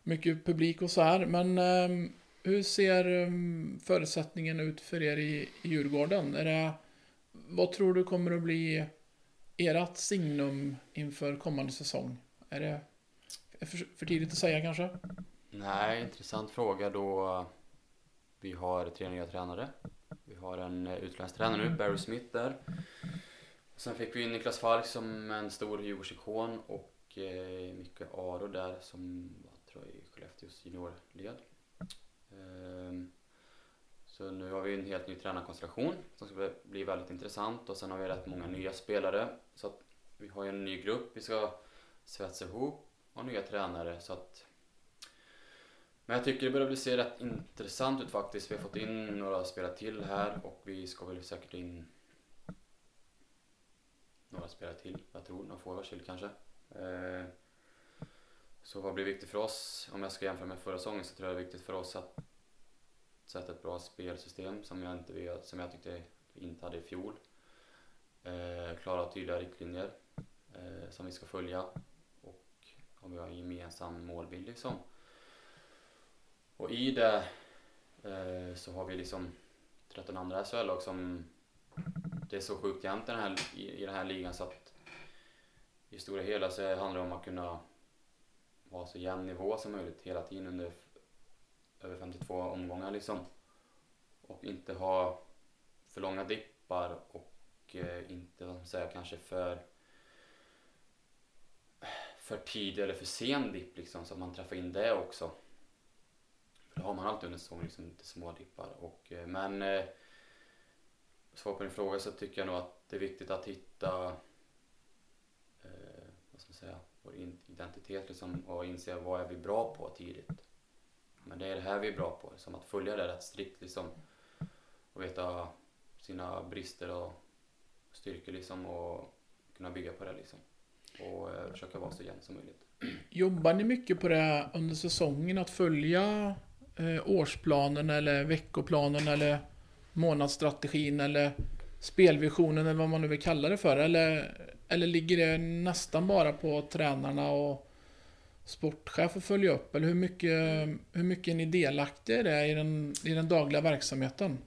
S1: mycket publik och så här. Men eh, hur ser eh, förutsättningen ut för er i, i Djurgården? Är det, vad tror du kommer att bli ert signum inför kommande säsong? Är det för, för tidigt att säga kanske?
S2: Nej, intressant fråga då. Vi har tre nya tränare. Vi har en eh, utländsk tränare nu, Barry Smith där. Sen fick vi in Niklas Falk som en stor Djurgårdsikon och eh, Micke Aro där som då i Skellefteås juniorled. Ehm, så nu har vi en helt ny tränarkonstellation som ska bli väldigt intressant och sen har vi rätt många nya spelare. Så att vi har ju en ny grupp vi ska svetsa ihop och nya tränare så att men jag tycker det börjar bli se rätt intressant ut faktiskt. Vi har fått in några spelare till här och vi ska väl säkert in några spelare till. Jag tror några forwards till kanske. Ehm, så vad blir viktigt för oss? Om jag ska jämföra med förra säsongen så tror jag det är viktigt för oss att sätta ett bra spelsystem som jag, inte, som jag tyckte vi inte hade i fjol. Eh, klara och tydliga riktlinjer eh, som vi ska följa och om vi har en gemensam målbild liksom. Och i det eh, så har vi liksom 13 andra SHL-lag som det är så sjukt jämnt i den, här, i, i den här ligan så att i stora hela så handlar det om att kunna ha så jämn nivå som möjligt hela tiden under över 52 omgångar liksom. Och inte ha för långa dippar och eh, inte, vad man säga, kanske för för tidig eller för sen dipp liksom så att man träffar in det också. För det har man alltid under säsongen, liksom lite små dippar. Och, eh, men eh, svar på din fråga så tycker jag nog att det är viktigt att hitta eh, vad ska man säga, vår identitet liksom, och inse vad är vi bra på tidigt. Men det är det här vi är bra på, liksom, att följa det rätt strikt liksom, och veta sina brister och styrkor liksom, och kunna bygga på det. Liksom. Och eh, försöka vara så jämn som möjligt.
S1: Jobbar ni mycket på det under säsongen? Att följa eh, årsplanen eller veckoplanen eller månadsstrategin eller spelvisionen eller vad man nu vill kalla det för? Eller, eller ligger det nästan bara på tränarna och sportchef att följa upp? Eller hur mycket, hur mycket är ni delaktiga i det i den, i den dagliga verksamheten?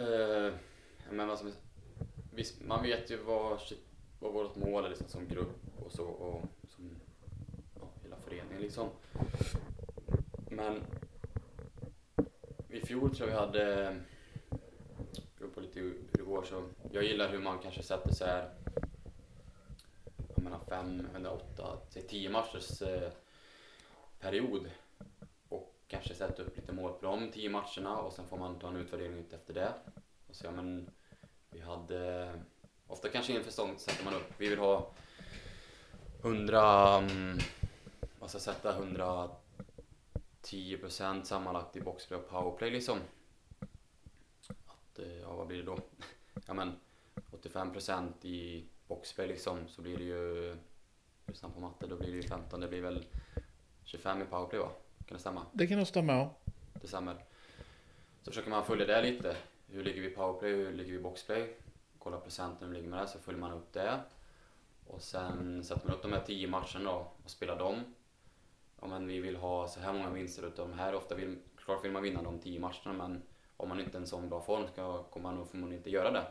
S2: Uh, men alltså, visst, man vet ju vad, vad vårt mål är liksom, som grupp och så och som ja, hela föreningen liksom. Men i fjol tror jag vi hade, beror på lite hur det går, så jag gillar hur man kanske sätter så här mellan fem eller åtta till tio matchers eh, period och kanske sätta upp lite mål på de tio matcherna och sen får man ta en utvärdering ut efter det och se, men vi hade ofta kanske inför säsong sätter man upp, vi vill ha 100, mm, vad ska jag sätta, 110 procent sammanlagt i boxplay och powerplay liksom. Att, eh, ja vad blir det då? ja men 85 procent i boxplay liksom så blir det ju, lyssna på matte, då blir det ju 15, det blir väl 25 i powerplay va? Kan det stämma?
S1: Det kan nog stämma ja.
S2: Det stämmer. Så försöker man följa det lite. Hur ligger vi i powerplay, hur ligger vi i boxplay? Kolla procenten, hur ligger med det, så följer man upp det. Och sen sätter man upp de här tio matcherna då och spelar dem. Ja, men vi vill ha så här många vinster utav de här. Ofta vill, klart vill man vinna de tio matcherna men om man inte är en sån bra form ska, kommer man nog förmodligen inte göra det.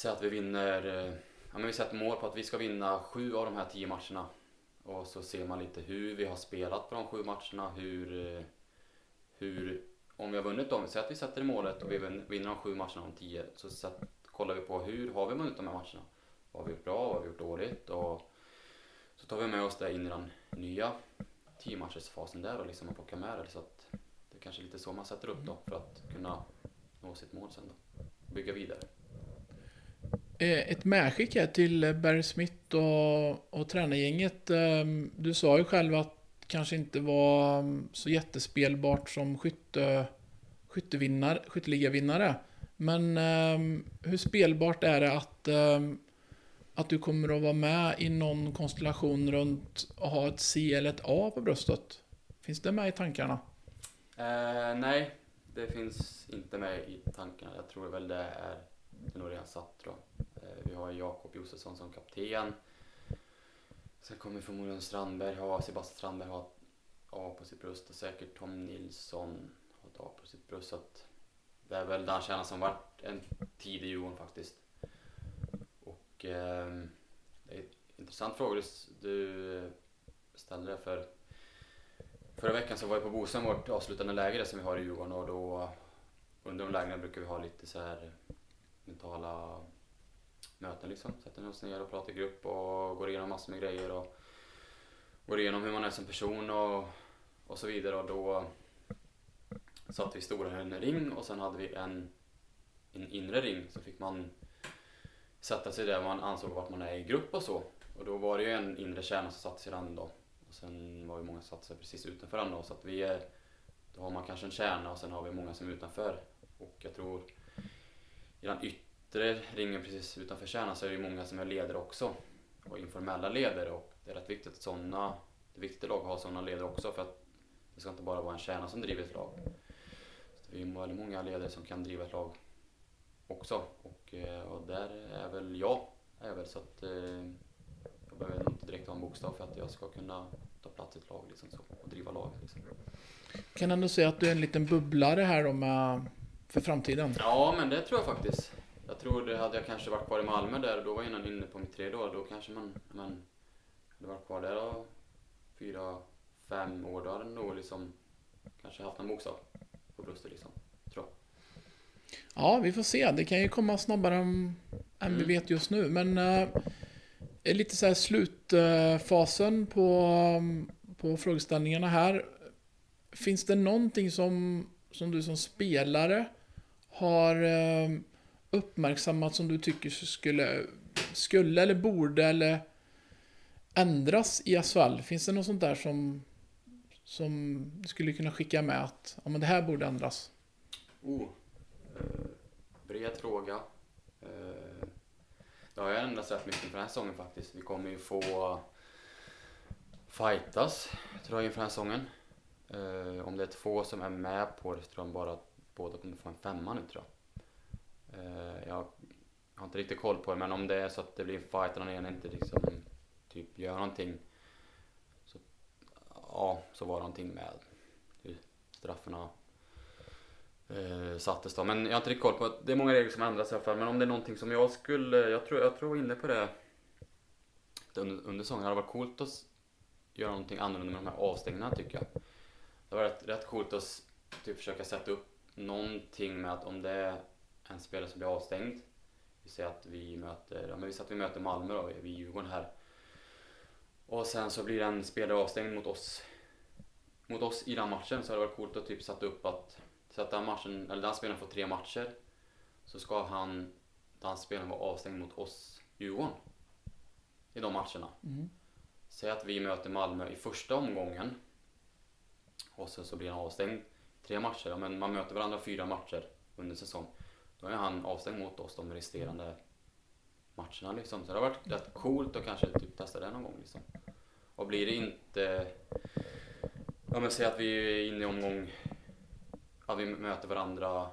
S2: Säg att vi vinner, eh, ja men vi sätter mål på att vi ska vinna sju av de här tio matcherna. Och så ser man lite hur vi har spelat på de sju matcherna, hur, eh, hur om vi har vunnit dem, säg att vi sätter målet och vi vinner de sju matcherna av tio, så sätt, kollar vi på hur har vi vunnit de här matcherna? Vad har vi gjort bra? Vad har vi gjort dåligt? Och så tar vi med oss det in i den nya tiomatchersfasen där och liksom och plockar med det. Så att det är kanske lite så man sätter upp då för att kunna nå sitt mål sen då. Bygga vidare.
S1: Eh, ett medskick här till Barry Smith och, och tränargänget. Ehm, du sa ju själv att det kanske inte var mm, så jättespelbart som skytte, skytteligavinnare. Men ehm, hur spelbart är det att ehm, att du kommer att vara med i någon konstellation runt att ha ett C eller ett A på bröstet? Finns det med i tankarna?
S2: Eh, nej, det finns inte med i tankarna. Jag tror väl det är, det är nog redan satt då. Eh, vi har Jakob Josefsson som kapten. Sen kommer förmodligen Strandberg ha, Sebastian Strandberg ha ett A på sitt bröst och säkert Tom Nilsson ha ett A på sitt bröst. Så att det är väl den kärnan som varit en tidig Djurgården faktiskt. Och eh, det är en intressant fråga du eh, ställde för Förra veckan så var jag på Bosön, vårt avslutande läger som vi har i Djurgården och då under de lägren brukar vi ha lite så här mentala möten liksom. Sätter oss ner och pratar i grupp och går igenom massor med grejer och går igenom hur man är som person och, och så vidare och då satt vi stora i en ring och sen hade vi en, en inre ring så fick man sätta sig där man ansåg vart man är i grupp och så. Och då var det ju en inre kärna som satte sig den då. Och sen var det många som satte sig precis utanför den då. Så att vi är, då har man kanske en kärna och sen har vi många som är utanför. Och jag tror i den yttre ringen precis utanför kärnan så är det många som är ledare också. Och informella ledare och det är rätt viktigt att sådana, det är viktigt att lag har sådana ledare också för att det ska inte bara vara en kärna som driver ett lag. Så vi är väldigt många ledare som kan driva ett lag också. Och, eh, och där är väl jag, är väl så att eh, jag behöver inte direkt ha en bokstav för att jag ska kunna ta plats i ett lag liksom, så, och driva lag. Liksom.
S1: Kan ändå säga att du är en liten bubblare här då med för framtiden?
S2: Ja, men det tror jag faktiskt. Jag tror det hade jag kanske varit kvar i Malmö där, då var innan inne på mitt tredje år, då kanske man, men hade varit kvar där då, fyra, fem år, då hade nog liksom kanske haft en bokstav på bröstet liksom. Tror jag.
S1: Ja, vi får se. Det kan ju komma snabbare än, än vi
S2: Mm.
S1: vet just nu. Men är lite så här slutfasen på, på frågeställningarna här. Finns det någonting som, som du som spelare har eh, uppmärksammat som du tycker skulle, skulle eller borde eller ändras i SHL? Finns det något sånt där som, som du skulle kunna skicka med att ja, men det här borde ändras?
S2: Oh, eh, bred fråga. Eh, det har ju ändrats rätt mycket inför den här säsongen faktiskt. Vi kommer ju få fightas, tror jag, inför den här säsongen. Eh, om det är två som är med på det så tror jag bara att båda kommer få en femma nu tror jag. Eh, jag har inte riktigt koll på det, men om det är så att det blir en fight och den ena inte liksom typ gör någonting. Så, ja, så var det någonting med hur straffarna eh, sattes då. Men jag har inte riktigt koll på det. är många regler som ändras i alla fall. Men om det är någonting som jag skulle, jag tror jag tror jag var inne på det under, under säsongen. Det hade varit coolt att göra någonting annorlunda med de här avstängningarna tycker jag. Det var rätt, rätt coolt att typ försöka sätta upp någonting med att om det är en spelare som blir avstängd. Vi säger att vi möter, ja men vi att vi möter Malmö då, vi Djurgården här. Och sen så blir en spelare avstängd mot oss mot oss i den matchen så hade det varit coolt att typ sätta upp att så att den matchen, eller den spelaren får tre matcher så ska han, den spelaren vara avstängd mot oss Djurgården i de matcherna.
S1: Mm.
S2: Säg att vi möter Malmö i första omgången och så, så blir han avstängd tre matcher. Ja, men man möter varandra fyra matcher under säsong. Då är han avstängd mot oss de resterande matcherna liksom. Så det har varit rätt coolt att kanske typ testa det någon gång liksom. Och blir det inte... Ja men säg att vi är inne i omgång... Ja vi möter varandra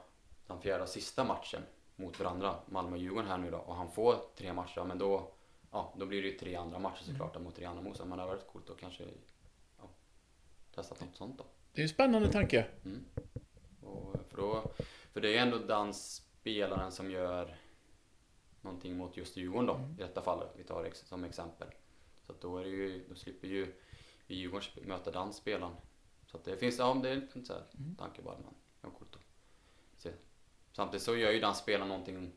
S2: den fjärde och sista matchen mot varandra, Malmö-Djurgården här nu då, och han får tre matcher, men då, ja, då blir det ju tre andra matcher såklart då, mot tre andra motståndare. Men det har varit coolt att kanske ja, testat något sånt då.
S1: Det är en spännande tanke.
S2: Mm. Och för, då, för det är ändå den spelaren som gör någonting mot just Djurgården då,
S1: Mm.
S2: i detta fallet. Vi tar det som exempel. Så att då, är det ju, då slipper ju Djurgården möta den spelaren. Så att det finns, ja det är en så här
S1: Mm.
S2: tanke bara. Var coolt att se. Samtidigt så gör ju den spelaren någonting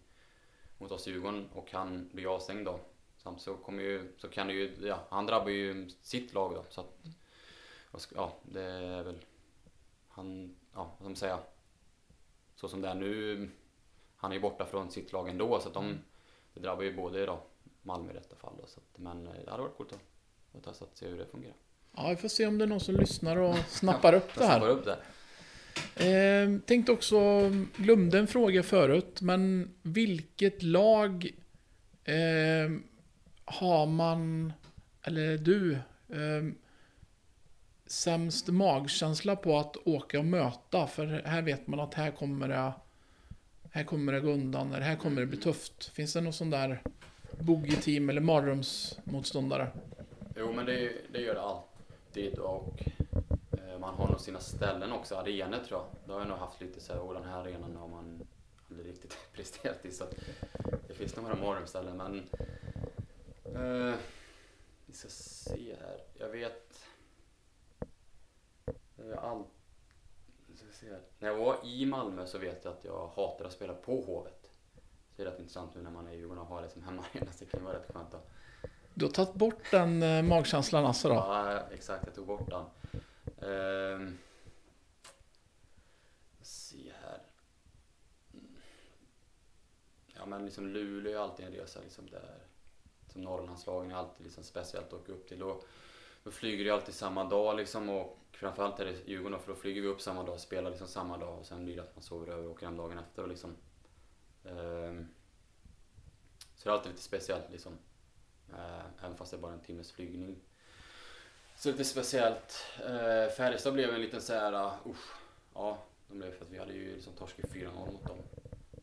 S2: mot oss Djurgården och han blir avstängd då. Samtidigt så kommer ju, så kan det ju, ja, han drabbar ju sitt lag då. Så att, vad ska- ja, det är väl han, ja vad ska man säga, så som det är nu, han är ju borta från sitt lag ändå så att de, det drabbar ju både då Malmö i detta fall då, så att, men eh, det hade varit coolt att, att testa att se hur det fungerar.
S1: Ja, vi får se om det är någon som lyssnar och snappar upp det här.
S2: snappar upp det.
S1: Eh, tänkte också, glömde en fråga förut, men vilket lag eh, har man, eller du, eh, sämst magkänsla på att åka och möta? För här vet man att här kommer det, här kommer det gå undan, eller här kommer det bli tufft. Finns det någon sån där boogie-team eller mardrömsmotståndare?
S2: Jo men det, det gör det alltid och eh, man har nog sina ställen också, arenor tror jag. Då har jag nog haft lite så här, och den här arenan har man aldrig riktigt presterat i så att det finns nog några mardrömsställen. men eh, vi ska se här. Jag vet eh, här. När jag var i Malmö så vet jag att jag hatade att spela på Hovet. Så det är rätt intressant nu när man är i Djurgården och har det som hemmaarena så det kan vara rätt skönt att
S1: Du har tagit bort den eh, magkänslan alltså då?
S2: Ja, exakt. Jag tog bort den. Ehm, se här. Ja, men liksom Luleå är alltid en resa liksom där. Som Norrlandslagen är alltid liksom speciellt att åka upp till. Då, då flyger det alltid samma dag liksom och framförallt är det Djurgården då, för då flyger vi upp samma dag, spelar liksom samma dag och sen blir det att man sover över och åker hem dagen efter och liksom. Ehm, så det är alltid lite speciellt liksom. Eh, även fast det är bara en timmes flygning. Så lite speciellt. Eh, Färjestad blev en liten såhär... uh, usch, ja, de blev för att vi hade ju liksom torskat 4-0 mot dem.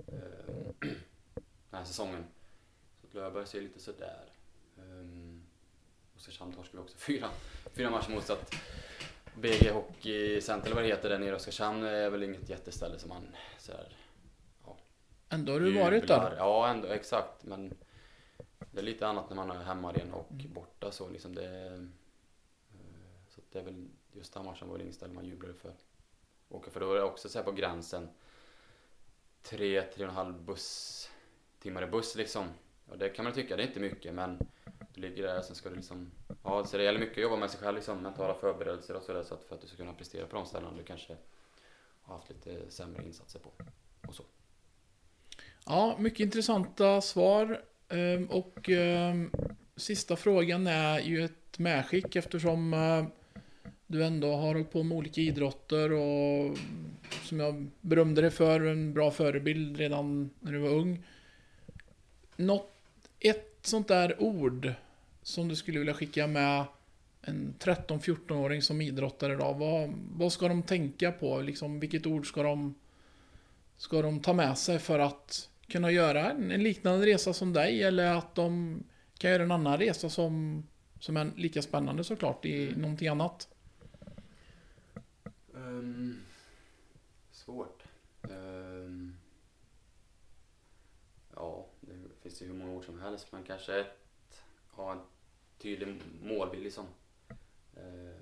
S2: Eh, den här säsongen. Så att Löfberg ser lite sådär. Um, ehm, Oskarshamn torskade vi också fyra, fyra matcher mot så att BG Hockey Center eller vad det heter där nere i Oskarshamn är väl inget jätteställe som man så här,
S1: Ändå har du varit
S2: jublar.
S1: där.
S2: Ja, ändå, exakt. Men det är lite annat när man är hemmaarena och
S1: Mm.
S2: borta så liksom. Det, eh, så det är väl just den matchen var det inget ställe man jublade för. Och för då är det också så här på gränsen. Tre, tre och en halv buss, timmar i buss liksom. Och det kan man tycka, det är inte mycket men du ligger där och sen ska du liksom Ja, så det gäller mycket att jobba med sig själv liksom, mentala förberedelser och sådär så att för att du ska kunna prestera på de ställena du kanske har haft lite sämre insatser på. Och så.
S1: Ja, mycket intressanta svar. Ehm, och ehm, sista frågan är ju ett medskick eftersom eh, du ändå har hållit på med olika idrotter och som jag berömde dig för, en bra förebild redan när du var ung. Något, ett sånt där ord som du skulle vilja skicka med en 13-14-åring som idrottare idag. Vad, vad ska de tänka på? Liksom, vilket ord ska de, ska de ta med sig för att kunna göra en, en liknande resa som dig? Eller att de kan göra en annan resa som, som är lika spännande såklart i någonting annat?
S2: Ehm, svårt. Ehm, ja, det finns ju hur många ord som helst men kanske ett, ha en tydlig målbild liksom. Eh,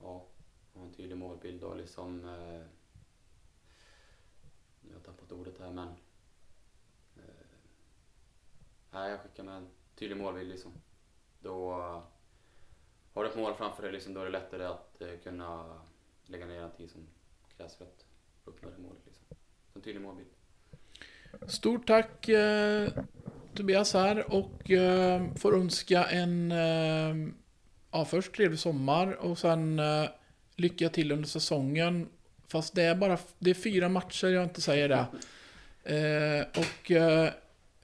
S2: ja, ha en tydlig målbild och liksom eh, jag har tappat ordet här men eh, nej, jag skickar med en tydlig målbild liksom. Då eh, har du ett mål framför dig liksom, då är det lättare att eh, kunna lägga ner den tid som krävs för att uppnå det målet. Liksom. Så en tydlig målbild.
S1: Stort tack eh, Tobias här och eh, får önska en eh, ja, först trevlig sommar och sen eh, lycka till under säsongen. Fast det är bara det är fyra matcher, jag inte säger det. Eh, och eh,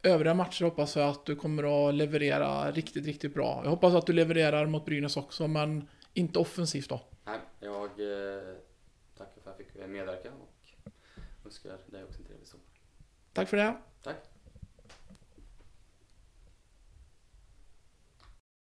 S1: övriga matcher hoppas jag att du kommer att leverera riktigt, riktigt bra. Jag hoppas att du levererar mot Brynäs också, men inte offensivt då.
S2: Nej, jag eh, tackar för att jag fick medverka och önskar dig också en trevlig sommar.
S1: Tack för det.